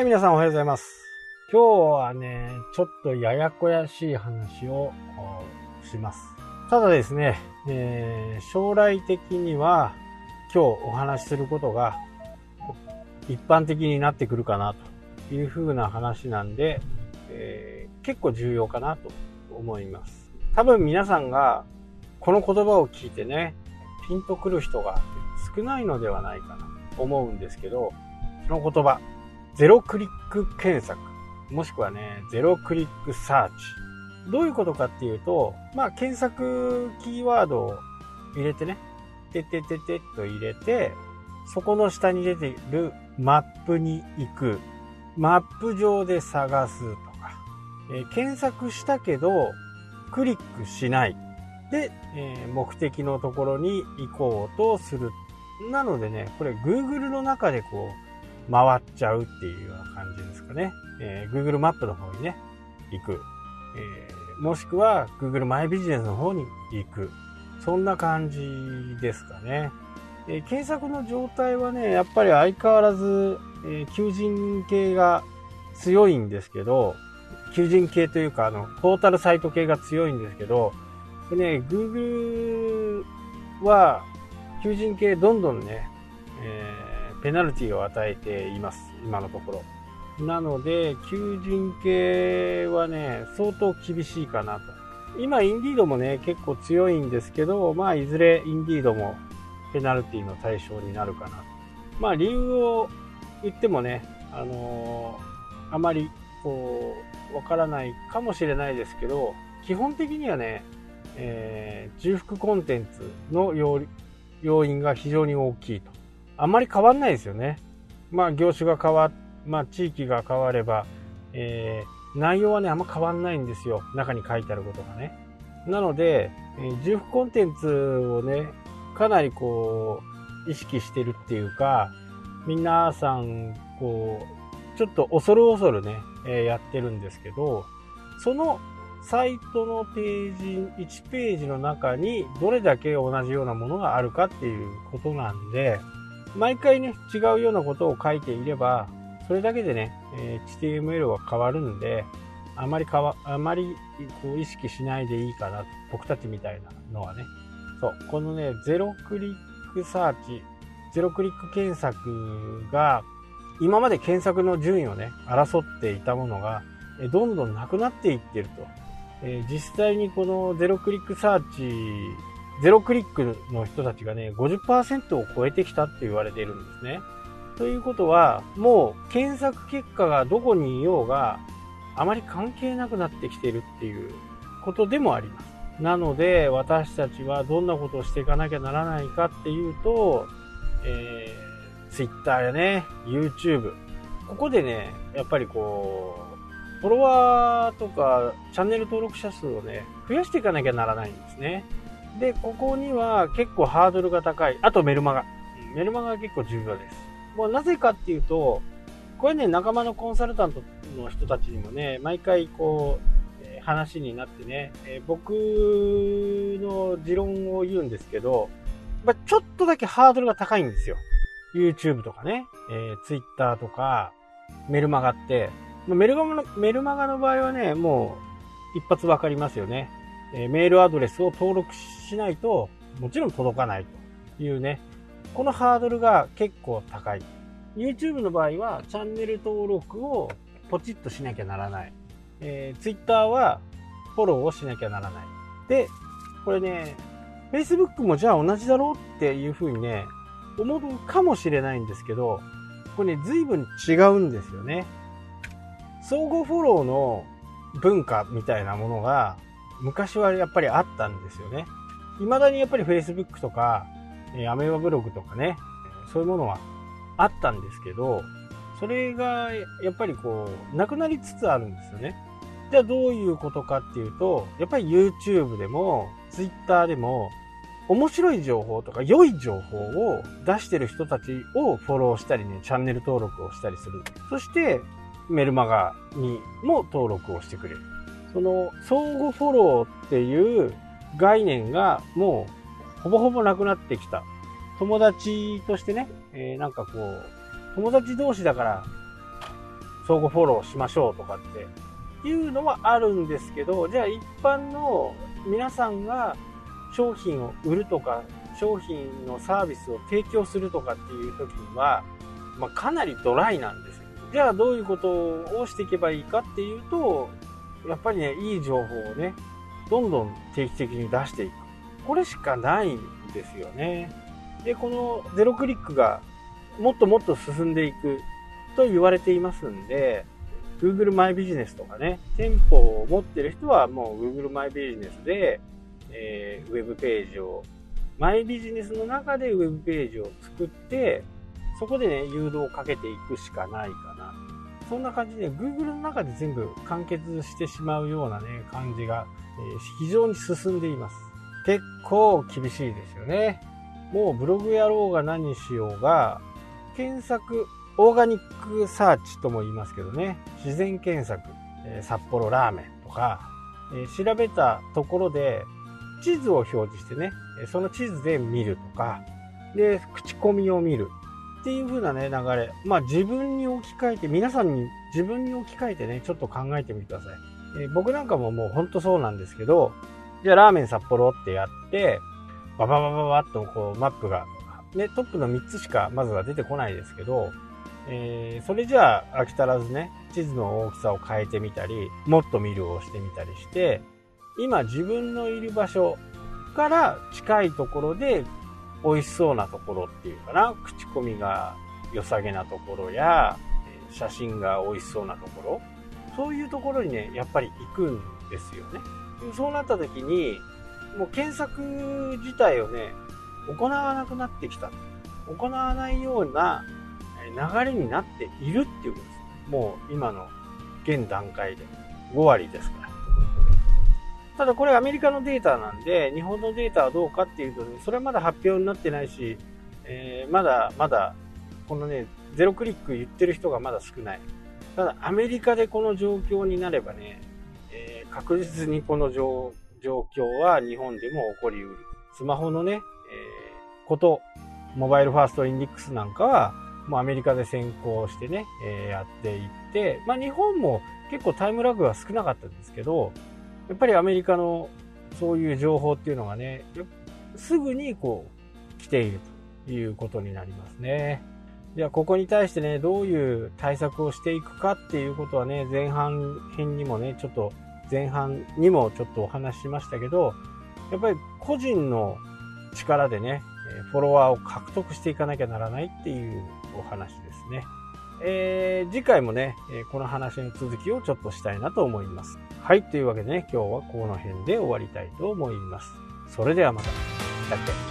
はい、皆さんおはようございます。今日はね、ちょっとややこやしい話をします。ただですね、えー、将来的には今日お話しすることが一般的になってくるかなというふうな話なんで、えー、結構重要かなと思います。多分皆さんがこの言葉を聞いてね、ピンとくる人が少ないのではないかなと思うんですけど、その言葉、ゼロクリック検索、もしくはね、ゼロクリックサーチ。どういうことかっていうと、まあ、検索キーワードを入れてね、ててててっと入れて、そこの下に出てるマップに行く。マップ上で探すとか、えー、検索したけど、クリックしない。で、えー、目的のところに行こうとする。なのでね、これ Google の中でこう、回っちゃうっていうような感じですかね。えー、Google マップの方にね、行く。えー、もしくは Google マイビジネスの方に行く。そんな感じですかね。えー、検索の状態はね、やっぱり相変わらず、え、求人系が強いんですけど、求人系というか、あの、ポータルサイト系が強いんですけど、でね、Google は、求人系どんどんね、えー、ペナルティを与えています。今のところ。なので、求人系はね、相当厳しいかなと。今、インディードもね、結構強いんですけど、まあ、いずれインディードもペナルティの対象になるかな。まあ、理由を言ってもね、あのー、あまり、こう、わからないかもしれないですけど、基本的にはね、えー、重複コンテンツの要因が非常に大きいと。あんまり変わんないですよね。まあ、業種が変わ、まあ、地域が変われば、えー、内容はね、あんま変わんないんですよ。中に書いてあることがね。なので、えー、重複コンテンツをね、かなりこう、意識してるっていうか、皆さん、こう、ちょっと恐る恐るね、えー、やってるんですけど、そのサイトのページ、1ページの中にどれだけ同じようなものがあるかっていうことなんで、毎回ね、違うようなことを書いていれば、それだけでね、えー、HTML は変わるんで、あまりかわ、あまりこう意識しないでいいかな。僕たちみたいなのはね。そう。このね、ゼロクリックサーチ、ゼロクリック検索が、今まで検索の順位をね、争っていたものが、どんどんなくなっていってると。えー、実際にこのゼロクリックサーチ、ゼロクリックの人たちがね、50%を超えてきたって言われているんですね。ということは、もう検索結果がどこにいようが、あまり関係なくなってきているっていうことでもあります。なので、私たちはどんなことをしていかなきゃならないかっていうと、えー、Twitter やね、YouTube。ここでね、やっぱりこう、フォロワーとかチャンネル登録者数をね、増やしていかなきゃならないんですね。で、ここには結構ハードルが高い。あとメルマガ。メルマガが結構重要です。もうなぜかっていうと、これね、仲間のコンサルタントの人たちにもね、毎回こう、話になってね、僕の持論を言うんですけど、まちょっとだけハードルが高いんですよ。YouTube とかね、えー、Twitter とか、メルマガって、メルマガの場合はね、もう一発わかりますよね。え、メールアドレスを登録しないと、もちろん届かないというね、このハードルが結構高い。YouTube の場合は、チャンネル登録をポチッとしなきゃならない。えー、Twitter はフォローをしなきゃならない。で、これね、Facebook もじゃあ同じだろうっていうふうにね、思うかもしれないんですけど、これね、随分違うんですよね。相互フォローの文化みたいなものが昔はやっぱりあったんですよね。未だにやっぱり Facebook とか、えアメーバブログとかね、そういうものはあったんですけど、それがやっぱりこう、なくなりつつあるんですよね。じゃあどういうことかっていうと、やっぱり YouTube でも Twitter でも面白い情報とか良い情報を出してる人たちをフォローしたりね、チャンネル登録をしたりする。そして、メルマガにも登録をしてくれる。その相互フォローっていう概念がもうほぼほぼなくなってきた。友達としてね、えー、なんかこう、友達同士だから相互フォローしましょうとかっていうのはあるんですけど、じゃあ一般の皆さんが商品を売るとか、商品のサービスを提供するとかっていう時には、まあ、かなりドライなんですよ。じゃあどういうことをしていけばいいかっていうと、やっぱりね、いい情報をね、どんどん定期的に出していく。これしかないんですよね。で、このゼロクリックがもっともっと進んでいくと言われていますんで、Google マイビジネスとかね、店舗を持ってる人はもう Google マイビジネスで、えー、ウェブページを、マイビジネスの中でウェブページを作って、そこでね、誘導をかけていくしかないか。そんな感じで、Google の中で全部完結してしまうようなね、感じが、え、非常に進んでいます。結構厳しいですよね。もうブログやろうが何しようが、検索、オーガニックサーチとも言いますけどね、自然検索、え、札幌ラーメンとか、え、調べたところで、地図を表示してね、その地図で見るとか、で、口コミを見るっていう風なね、流れ。まあ自分に置き換えて、皆さんに自分に置き換えてね、ちょっと考えてみてください。えー、僕なんかももうほんとそうなんですけど、じゃあラーメン札幌ってやって、バババババッとこうマップが、ね、トップの3つしかまずは出てこないですけど、えー、それじゃあ飽き足らずね、地図の大きさを変えてみたり、もっと見るをしてみたりして、今自分のいる場所から近いところで美味しそうなところっていうかな、口コミが良さげなところや、写真が美味しそうなところ、そういうところにね、やっぱり行くんですよね。そうなった時に、もう検索自体をね、行わなくなってきた。行わないような流れになっているっていうことです。もう今の現段階で5割ですから。ただこれアメリカのデータなんで、日本のデータはどうかっていうとね、それはまだ発表になってないし、えー、まだまだ、このね、ゼロクリック言ってる人がまだ少ない。ただアメリカでこの状況になればね、えー、確実にこの状況は日本でも起こりうる。スマホのね、えー、こと、モバイルファーストインデックスなんかは、もうアメリカで先行してね、えー、やっていって、まあ日本も結構タイムラグが少なかったんですけど、やっぱりアメリカのそういう情報っていうのがね、すぐにこう来ているということになりますね。じゃあここに対してね、どういう対策をしていくかっていうことはね、前半編にもね、ちょっと前半にもちょっとお話ししましたけど、やっぱり個人の力でね、フォロワーを獲得していかなきゃならないっていうお話ですね。えー、次回もね、この話の続きをちょっとしたいなと思います。はい、というわけでね、今日はこの辺で終わりたいと思います。それではまた。だって。